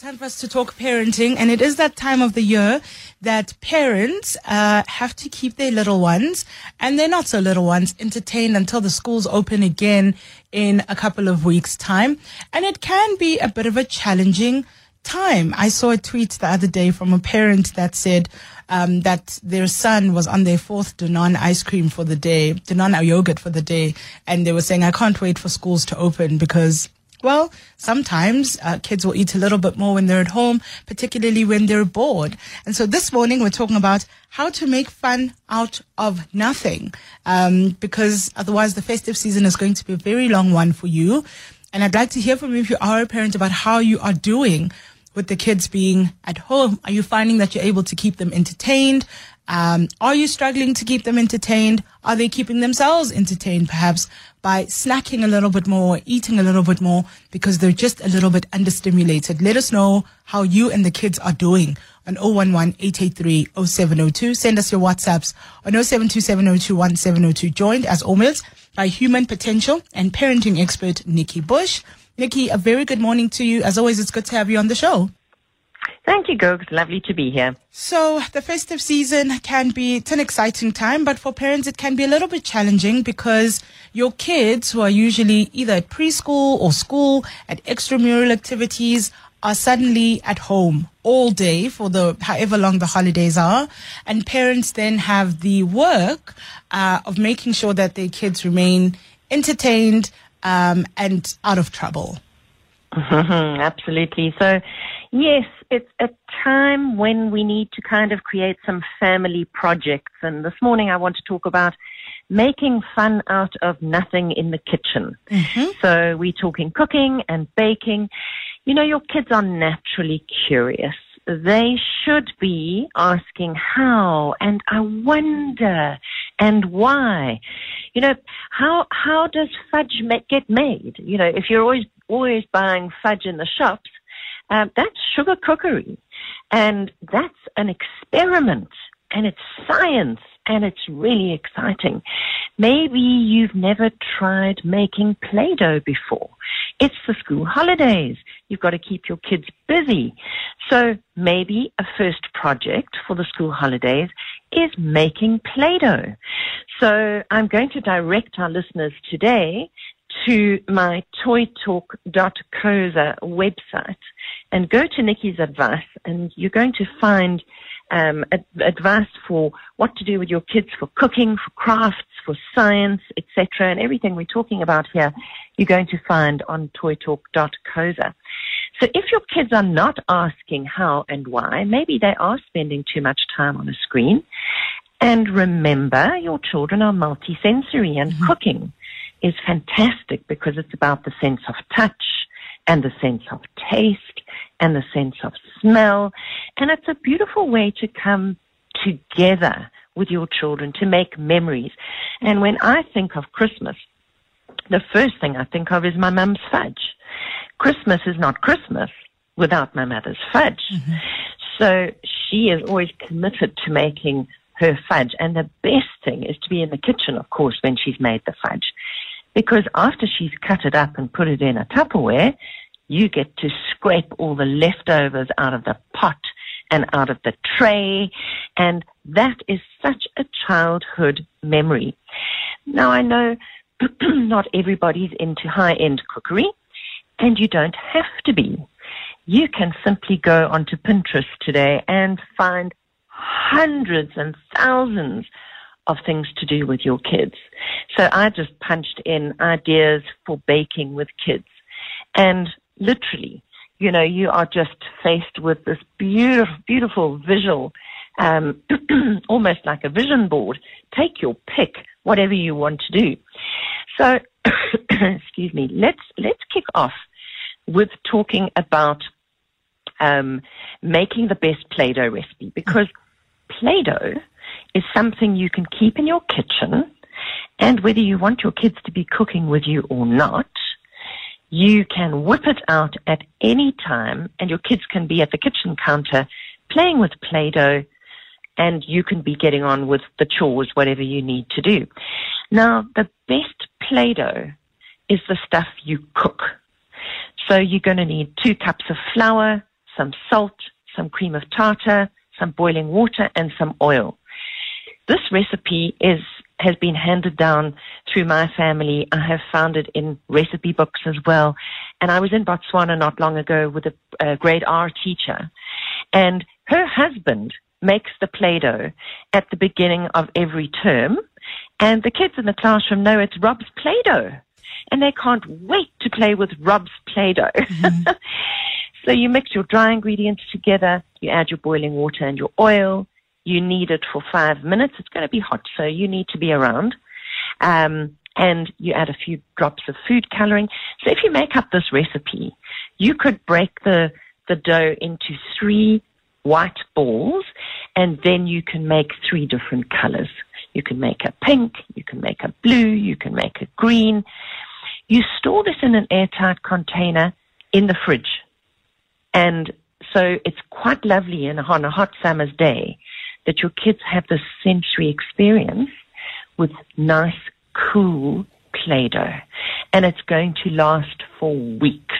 Time for us to talk parenting, and it is that time of the year that parents uh, have to keep their little ones and their not so little ones entertained until the schools open again in a couple of weeks' time. And it can be a bit of a challenging time. I saw a tweet the other day from a parent that said um, that their son was on their fourth Danone ice cream for the day, Danone yogurt for the day, and they were saying, "I can't wait for schools to open because." Well, sometimes uh, kids will eat a little bit more when they're at home, particularly when they're bored. And so this morning we're talking about how to make fun out of nothing, um, because otherwise the festive season is going to be a very long one for you. And I'd like to hear from you if you are a parent about how you are doing with the kids being at home. Are you finding that you're able to keep them entertained? Um, are you struggling to keep them entertained? Are they keeping themselves entertained perhaps by snacking a little bit more, eating a little bit more because they're just a little bit understimulated? Let us know how you and the kids are doing on 011-883-0702. Send us your WhatsApps on 0727021702. Joined as always by human potential and parenting expert Nikki Bush. Nikki, a very good morning to you. As always, it's good to have you on the show. Thank you, Googs. Lovely to be here. So the festive season can be, it's an exciting time, but for parents, it can be a little bit challenging because your kids who are usually either at preschool or school at extramural activities are suddenly at home all day for the however long the holidays are and parents then have the work uh, of making sure that their kids remain entertained um, and out of trouble Absolutely. So, yes, it's a time when we need to kind of create some family projects. And this morning I want to talk about making fun out of nothing in the kitchen. Mm-hmm. So, we're talking cooking and baking. You know, your kids are naturally curious. They should be asking how and I wonder and why. You know, how how does fudge get made? You know, if you're always always buying fudge in the shops, um, that's sugar cookery. And that's an experiment and it's science and it's really exciting. Maybe you've never tried making Play-Doh before. It's the school holidays. You've got to keep your kids busy. So maybe a first project for the school holidays is making Play-Doh. So I'm going to direct our listeners today to my toytalk.co.za website and go to Nikki's advice and you're going to find um, advice for what to do with your kids for cooking, for crafts, for science, etc. And everything we're talking about here, you're going to find on toytalk.co.za. So if your kids are not asking how and why, maybe they are spending too much time on a screen. And remember, your children are multisensory and mm-hmm. cooking is fantastic because it's about the sense of touch and the sense of taste and the sense of smell. And it's a beautiful way to come together with your children to make memories. And when I think of Christmas, the first thing I think of is my mum's fudge. Christmas is not Christmas without my mother's fudge. Mm-hmm. So she is always committed to making her fudge. And the best thing is to be in the kitchen, of course, when she's made the fudge. Because after she's cut it up and put it in a Tupperware, you get to scrape all the leftovers out of the pot and out of the tray. And that is such a childhood memory. Now I know not everybody's into high end cookery and you don't have to be. You can simply go onto Pinterest today and find hundreds and thousands of things to do with your kids. So I just punched in ideas for baking with kids. And literally, you know, you are just faced with this beautiful, beautiful visual, um, almost like a vision board. Take your pick, whatever you want to do. So, excuse me, let's, let's kick off with talking about um, making the best Play-Doh recipe because Play-Doh is something you can keep in your kitchen and whether you want your kids to be cooking with you or not, you can whip it out at any time and your kids can be at the kitchen counter playing with Play-Doh and you can be getting on with the chores, whatever you need to do. Now, the best Play-Doh is the stuff you cook. So you're going to need two cups of flour, some salt, some cream of tartar, some boiling water, and some oil. This recipe is has been handed down through my family. I have found it in recipe books as well. And I was in Botswana not long ago with a, a grade R teacher, and her husband makes the Play-Doh at the beginning of every term, and the kids in the classroom know it's Rob's Play-Doh, and they can't wait to play with Rob's Play-Doh. Mm-hmm. so you mix your dry ingredients together, you add your boiling water and your oil, you knead it for five minutes. It's going to be hot, so you need to be around. Um, and you add a few drops of food coloring. So if you make up this recipe, you could break the, the dough into three white balls, and then you can make three different colors. You can make a pink, you can make a blue, you can make a green. You store this in an airtight container in the fridge. And so it's quite lovely on a hot summer's day that your kids have this sensory experience with nice, cool Play-Doh. And it's going to last for weeks.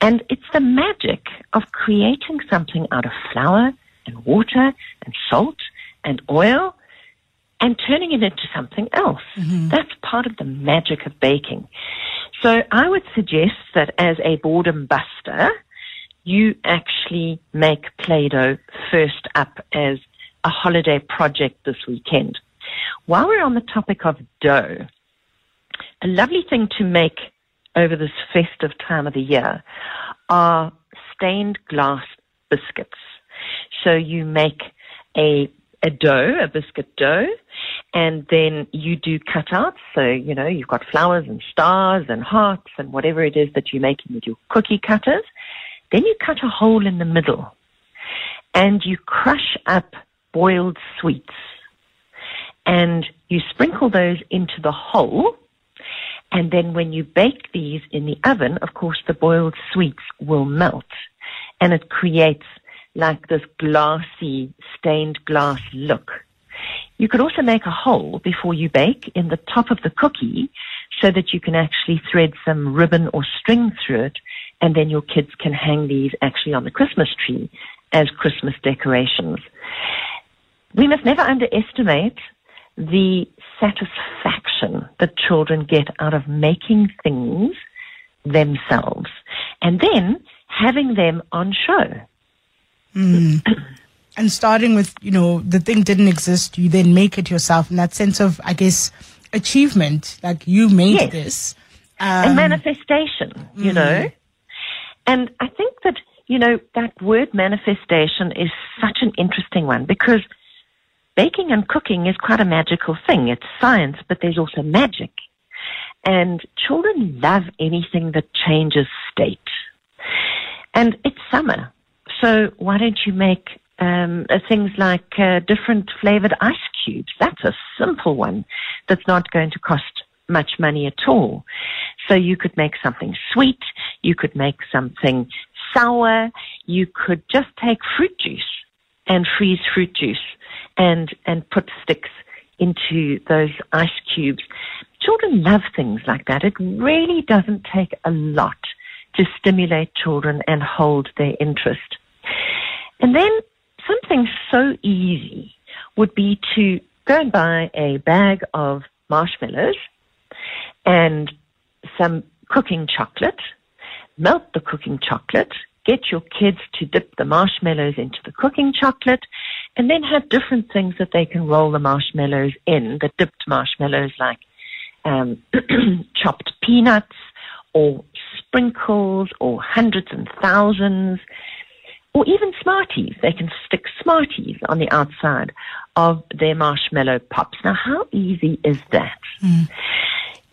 And it's the magic of creating something out of flour and water and salt and oil and turning it into something else. Mm-hmm. That's part of the magic of baking. So I would suggest that as a boredom buster, you actually make Play-Doh first up as a holiday project this weekend. While we're on the topic of dough, a lovely thing to make over this festive time of the year are stained glass biscuits. So you make a a dough, a biscuit dough, and then you do cutouts. So, you know, you've got flowers and stars and hearts and whatever it is that you're making with your cookie cutters. Then you cut a hole in the middle and you crush up boiled sweets. And you sprinkle those into the hole. And then when you bake these in the oven, of course, the boiled sweets will melt. And it creates like this glassy, stained glass look. You could also make a hole before you bake in the top of the cookie so that you can actually thread some ribbon or string through it and then your kids can hang these actually on the Christmas tree as Christmas decorations we must never underestimate the satisfaction that children get out of making things themselves and then having them on show. Mm. and starting with, you know, the thing didn't exist, you then make it yourself, and that sense of, I guess, achievement, like you made yes. this. Um, and manifestation, you mm. know. And I think that, you know, that word manifestation is such an interesting one because – baking and cooking is quite a magical thing. It's science, but there's also magic. And children love anything that changes state. And it's summer. So why don't you make um, uh, things like uh, different flavored ice cubes? That's a simple one that's not going to cost much money at all. So you could make something sweet. You could make something sour. You could just take fruit juice and freeze fruit juice and, and put sticks into those ice cubes. Children love things like that. It really doesn't take a lot to stimulate children and hold their interest. And then something so easy would be to go and buy a bag of marshmallows and some cooking chocolate, melt the cooking chocolate, get your kids to dip the marshmallows into the cooking chocolate and then have different things that they can roll the marshmallows in, the dipped marshmallows like um, chopped peanuts or sprinkles or hundreds and thousands or even Smarties. They can stick Smarties on the outside of their marshmallow pops. Now, how easy is that? Mm.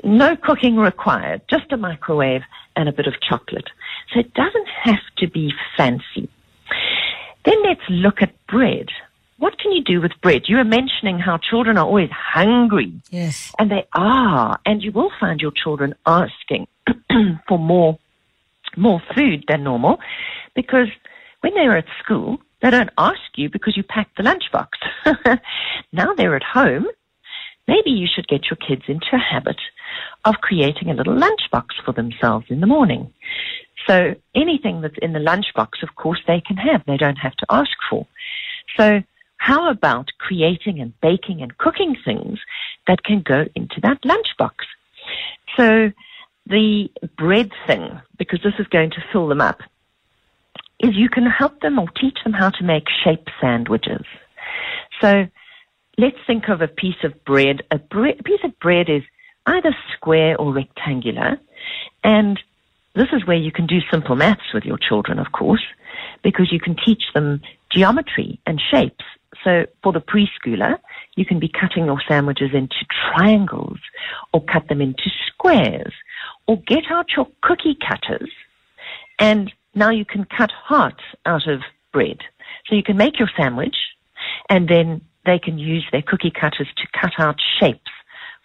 No cooking required, just a microwave and a bit of chocolate. So it doesn't have to be fancy. Then let's look at bread. What can you do with bread? You were mentioning how children are always hungry. Yes. And they are. And you will find your children asking for more, more food than normal because when they're at school, they don't ask you because you packed the lunchbox. now they're at home. Maybe you should get your kids into a habit of creating a little lunchbox for themselves in the morning. So anything that's in the lunchbox, of course, they can have. They don't have to ask for. So how about creating and baking and cooking things that can go into that lunchbox? So the bread thing, because this is going to fill them up, is you can help them or teach them how to make shape sandwiches. So let's think of a piece of bread. A, bre- a piece of bread is either square or rectangular, and this is where you can do simple maths with your children, of course, because you can teach them geometry and shapes. So for the preschooler, you can be cutting your sandwiches into triangles or cut them into squares or get out your cookie cutters and now you can cut hearts out of bread. So you can make your sandwich and then they can use their cookie cutters to cut out shapes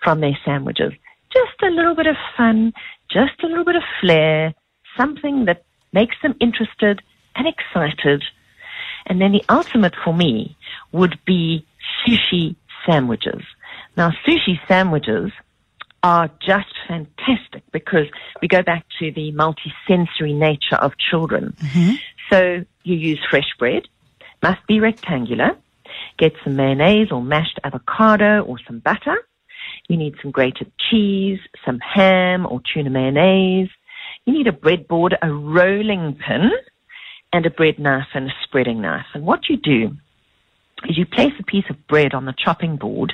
from their sandwiches. Just a little bit of fun, just a little bit of flair, something that makes them interested and excited. And then the ultimate for me would be sushi sandwiches. Now, sushi sandwiches are just fantastic because we go back to the multisensory nature of children. Mm-hmm. So you use fresh bread, must be rectangular, get some mayonnaise or mashed avocado or some butter. You need some grated cheese, some ham or tuna mayonnaise. You need a breadboard, a rolling pin, and a bread knife and a spreading knife. And what you do is you place a piece of bread on the chopping board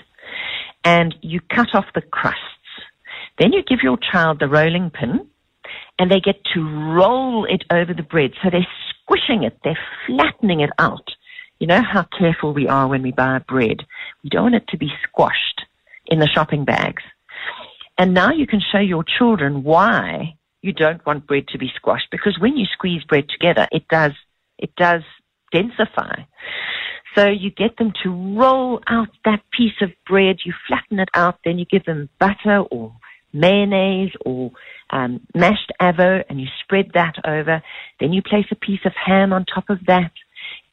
and you cut off the crusts. Then you give your child the rolling pin and they get to roll it over the bread. So they're squishing it, they're flattening it out. You know how careful we are when we buy bread. We don't want it to be squashed in the shopping bags. And now you can show your children why you don't want bread to be squashed because when you squeeze bread together, it does, it does densify. So you get them to roll out that piece of bread, you flatten it out, then you give them butter or mayonnaise or um, mashed avo and you spread that over. Then you place a piece of ham on top of that.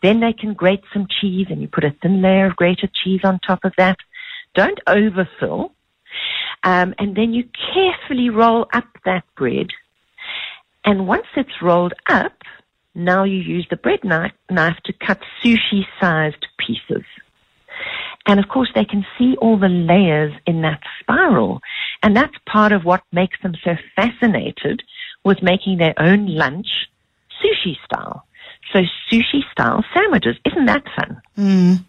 Then they can grate some cheese and you put a thin layer of grated cheese on top of that. Don't overfill. Um, and then you carefully roll up that bread. And once it's rolled up, now you use the bread knife, knife to cut sushi sized pieces. And of course, they can see all the layers in that spiral. And that's part of what makes them so fascinated with making their own lunch sushi style. So sushi style sandwiches. Isn't that fun? Mm.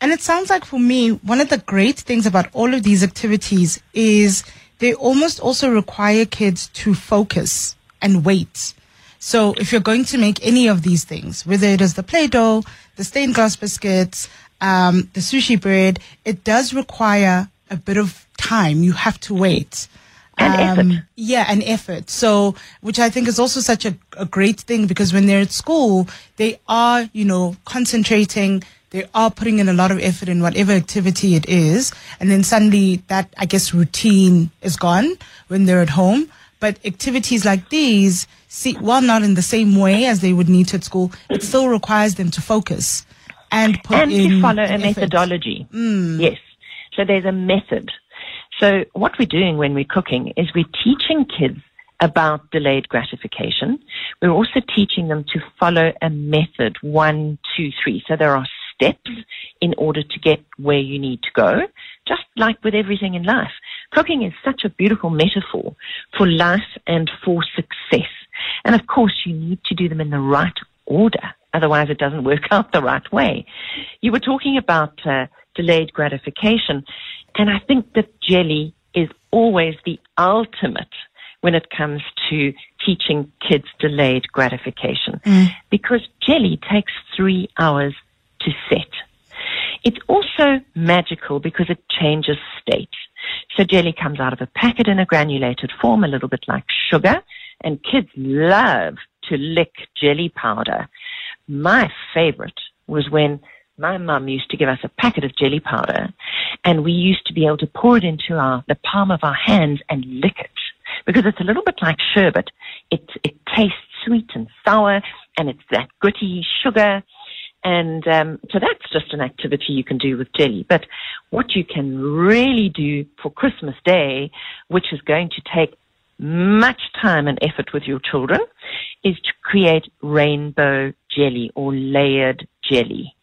And it sounds like for me, one of the great things about all of these activities is they almost also require kids to focus and wait. So if you're going to make any of these things, whether it is the Play-Doh, the stained glass biscuits, um, the sushi bread, it does require a bit of time. You have to wait. And um, Yeah, an effort. So, which I think is also such a, a great thing because when they're at school, they are, you know, concentrating, they are putting in a lot of effort in whatever activity it is. And then suddenly that, I guess, routine is gone when they're at home. But activities like these, see, while not in the same way as they would need to at school, it still requires them to focus and put and in to follow a methodology. Mm. Yes. So there's a method. So what we're doing when we're cooking is we're teaching kids about delayed gratification. We're also teaching them to follow a method, one, two, three. So there are steps in order to get where you need to go, just like with everything in life. Cooking is such a beautiful metaphor for life and for success. And of course, you need to do them in the right order. Otherwise, it doesn't work out the right way. You were talking about uh, delayed gratification, and I think that jelly is always the ultimate when it comes to teaching kids delayed gratification Mm. because jelly takes three hours to set. It's also magical because it changes state. So jelly comes out of a packet in a granulated form, a little bit like sugar, and kids love to lick jelly powder. My favorite was when my mum used to give us a packet of jelly powder and we used to be able to pour it into our, the palm of our hands and lick it because it's a little bit like sherbet. It, it tastes sweet and sour and it's that gritty sugar And um, so that's just an activity you can do with jelly. But what you can really do for Christmas Day, which is going to take much time and effort with your children, is to create rainbow jelly or layered jelly,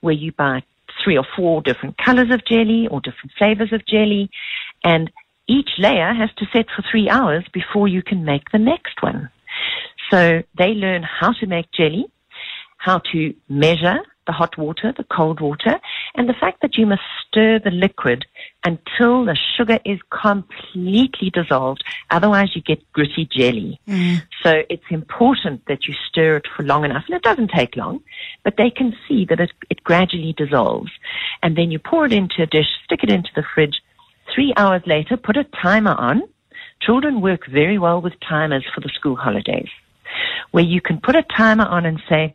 where you buy three or four different colors of jelly or different flavors of jelly, and each layer has to set for three hours before you can make the next one. So they learn how to make jelly, how to measure the hot water, the cold water, and the fact that you must stir the liquid until the sugar is completely dissolved. Otherwise, you get gritty jelly. Mm. So it's important that you stir it for long enough. And it doesn't take long, but they can see that it, it gradually dissolves. And then you pour it into a dish, stick it into the fridge. Three hours later, put a timer on. Children work very well with timers for the school holidays, where you can put a timer on and say,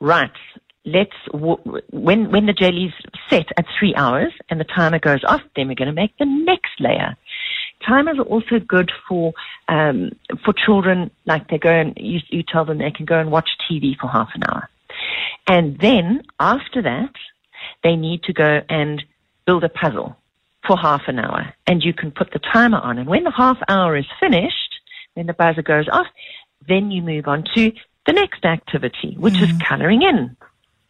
right, let's, when, when the jelly's set at three hours and the timer goes off, then we're going to make the next layer. Timers are also good for, um, for children, like they go and, you, you tell them they can go and watch TV for half an hour. And then after that, they need to go and build a puzzle for half an hour. And you can put the timer on. And when the half hour is finished, when the buzzer goes off, then you move on to the next activity, which mm. is coloring in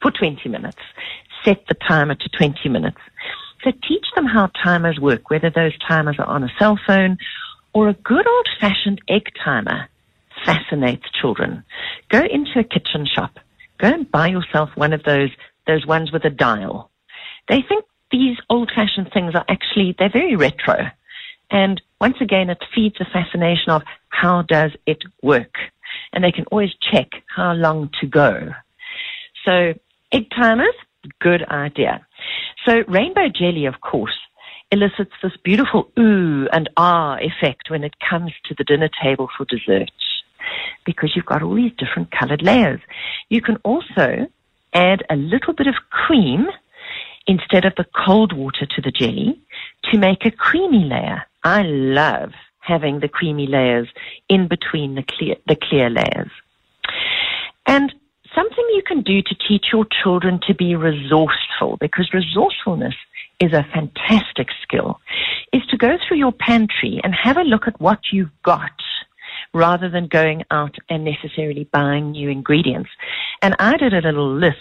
for 20 minutes. Set the timer to 20 minutes. So teach them how timers work, whether those timers are on a cell phone or a good old fashioned egg timer fascinates children. Go into a kitchen shop. Go and buy yourself one of those, those ones with a dial. They think these old fashioned things are actually, they're very retro. And once again, it feeds the fascination of how does it work? And they can always check how long to go. So Egg timers, good idea. So rainbow jelly, of course, elicits this beautiful ooh and ah effect when it comes to the dinner table for dessert because you've got all these different colored layers. You can also add a little bit of cream instead of the cold water to the jelly to make a creamy layer. I love having the creamy layers in between the clear, the clear layers. And something you can do to teach your children to be resourceful, because resourcefulness is a fantastic skill, is to go through your pantry and have a look at what you've got rather than going out and necessarily buying new ingredients. And I did a little list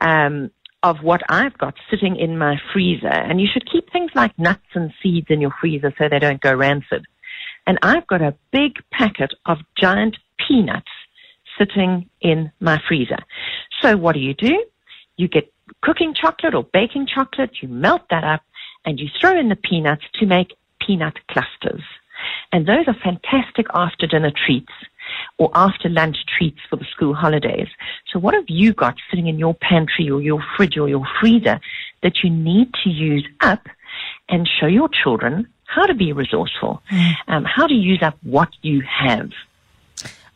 um, of what I've got sitting in my freezer. And you should keep things like nuts and seeds in your freezer so they don't go rancid. And I've got a big packet of giant peanuts sitting in my freezer. So what do you do? You get cooking chocolate or baking chocolate, you melt that up, and you throw in the peanuts to make peanut clusters. And those are fantastic after dinner treats or after lunch treats for the school holidays. So what have you got sitting in your pantry or your fridge or your freezer that you need to use up and show your children how to be resourceful, mm. um, how to use up what you have.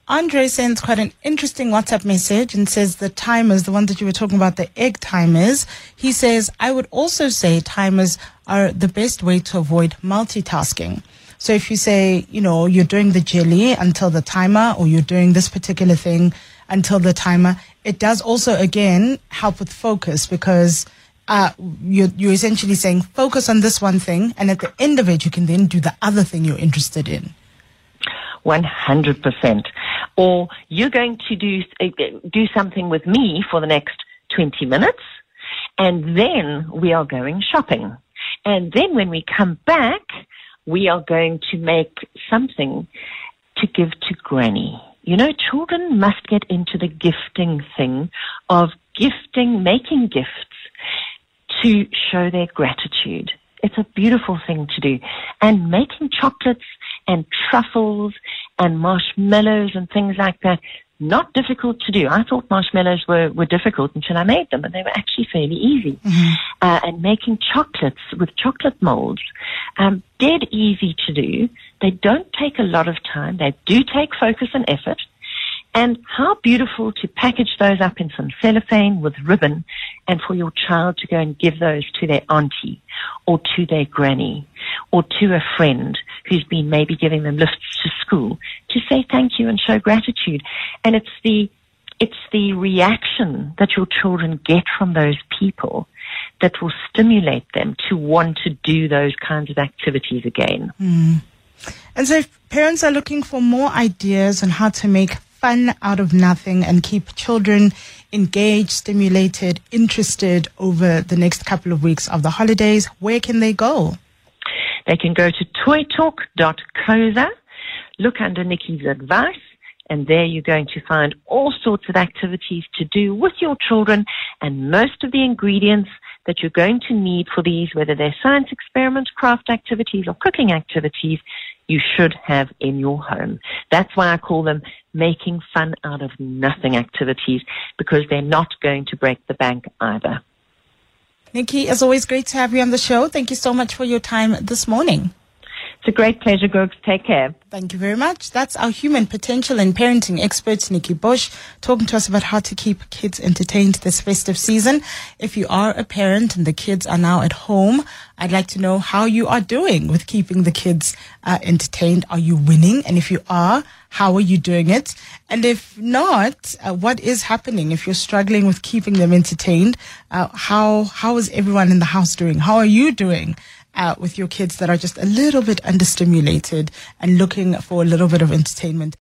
Andre sends quite an interesting WhatsApp message and says the timers, the one that you were talking about, the egg timers. He says, I would also say timers are the best way to avoid multitasking. So if you say, you know, you're doing the jelly until the timer or you're doing this particular thing until the timer, it does also again help with focus because uh, you're, you're essentially saying focus on this one thing and at the end of it, you can then do the other thing you're interested in. 100%. Or you're going to do, uh, do something with me for the next 20 minutes, and then we are going shopping. And then when we come back, we are going to make something to give to granny. You know, children must get into the gifting thing of gifting, making gifts to show their gratitude. It's a beautiful thing to do. And making chocolates and truffles and marshmallows and things like that, not difficult to do. I thought marshmallows were, were difficult until I made them, and they were actually fairly easy. Mm-hmm. Uh, and making chocolates with chocolate molds, um, dead easy to do. They don't take a lot of time. They do take focus and effort. And how beautiful to package those up in some cellophane with ribbon and for your child to go and give those to their auntie or to their granny or to a friend who's been maybe giving them lifts to school to say thank you and show gratitude. And it's the it's the reaction that your children get from those people that will stimulate them to want to do those kinds of activities again. Mm. And so, if parents are looking for more ideas on how to make fun out of nothing and keep children engaged, stimulated, interested over the next couple of weeks of the holidays, where can they go? They can go to toytalk.co.za, look under Nikki's advice, and there you're going to find all sorts of activities to do with your children and most of the ingredients that you're going to need for these, whether they're science experiments, craft activities, or cooking activities, you should have in your home. That's why I call them making fun out of nothing activities because they're not going to break the bank either. Nikki, it's always great to have you on the show. Thank you so much for your time this morning. It's a great pleasure, Googs. Take care. Thank you very much. That's our human potential and parenting expert, Nikki Bush, talking to us about how to keep kids entertained this festive season. If you are a parent and the kids are now at home, I'd like to know how you are doing with keeping the kids uh, entertained. Are you winning? And if you are, how are you doing it? And if not, uh, what is happening? If you're struggling with keeping them entertained, uh, how how is everyone in the house doing? How are you doing? Uh, with your kids that are just a little bit understimulated and looking for a little bit of entertainment.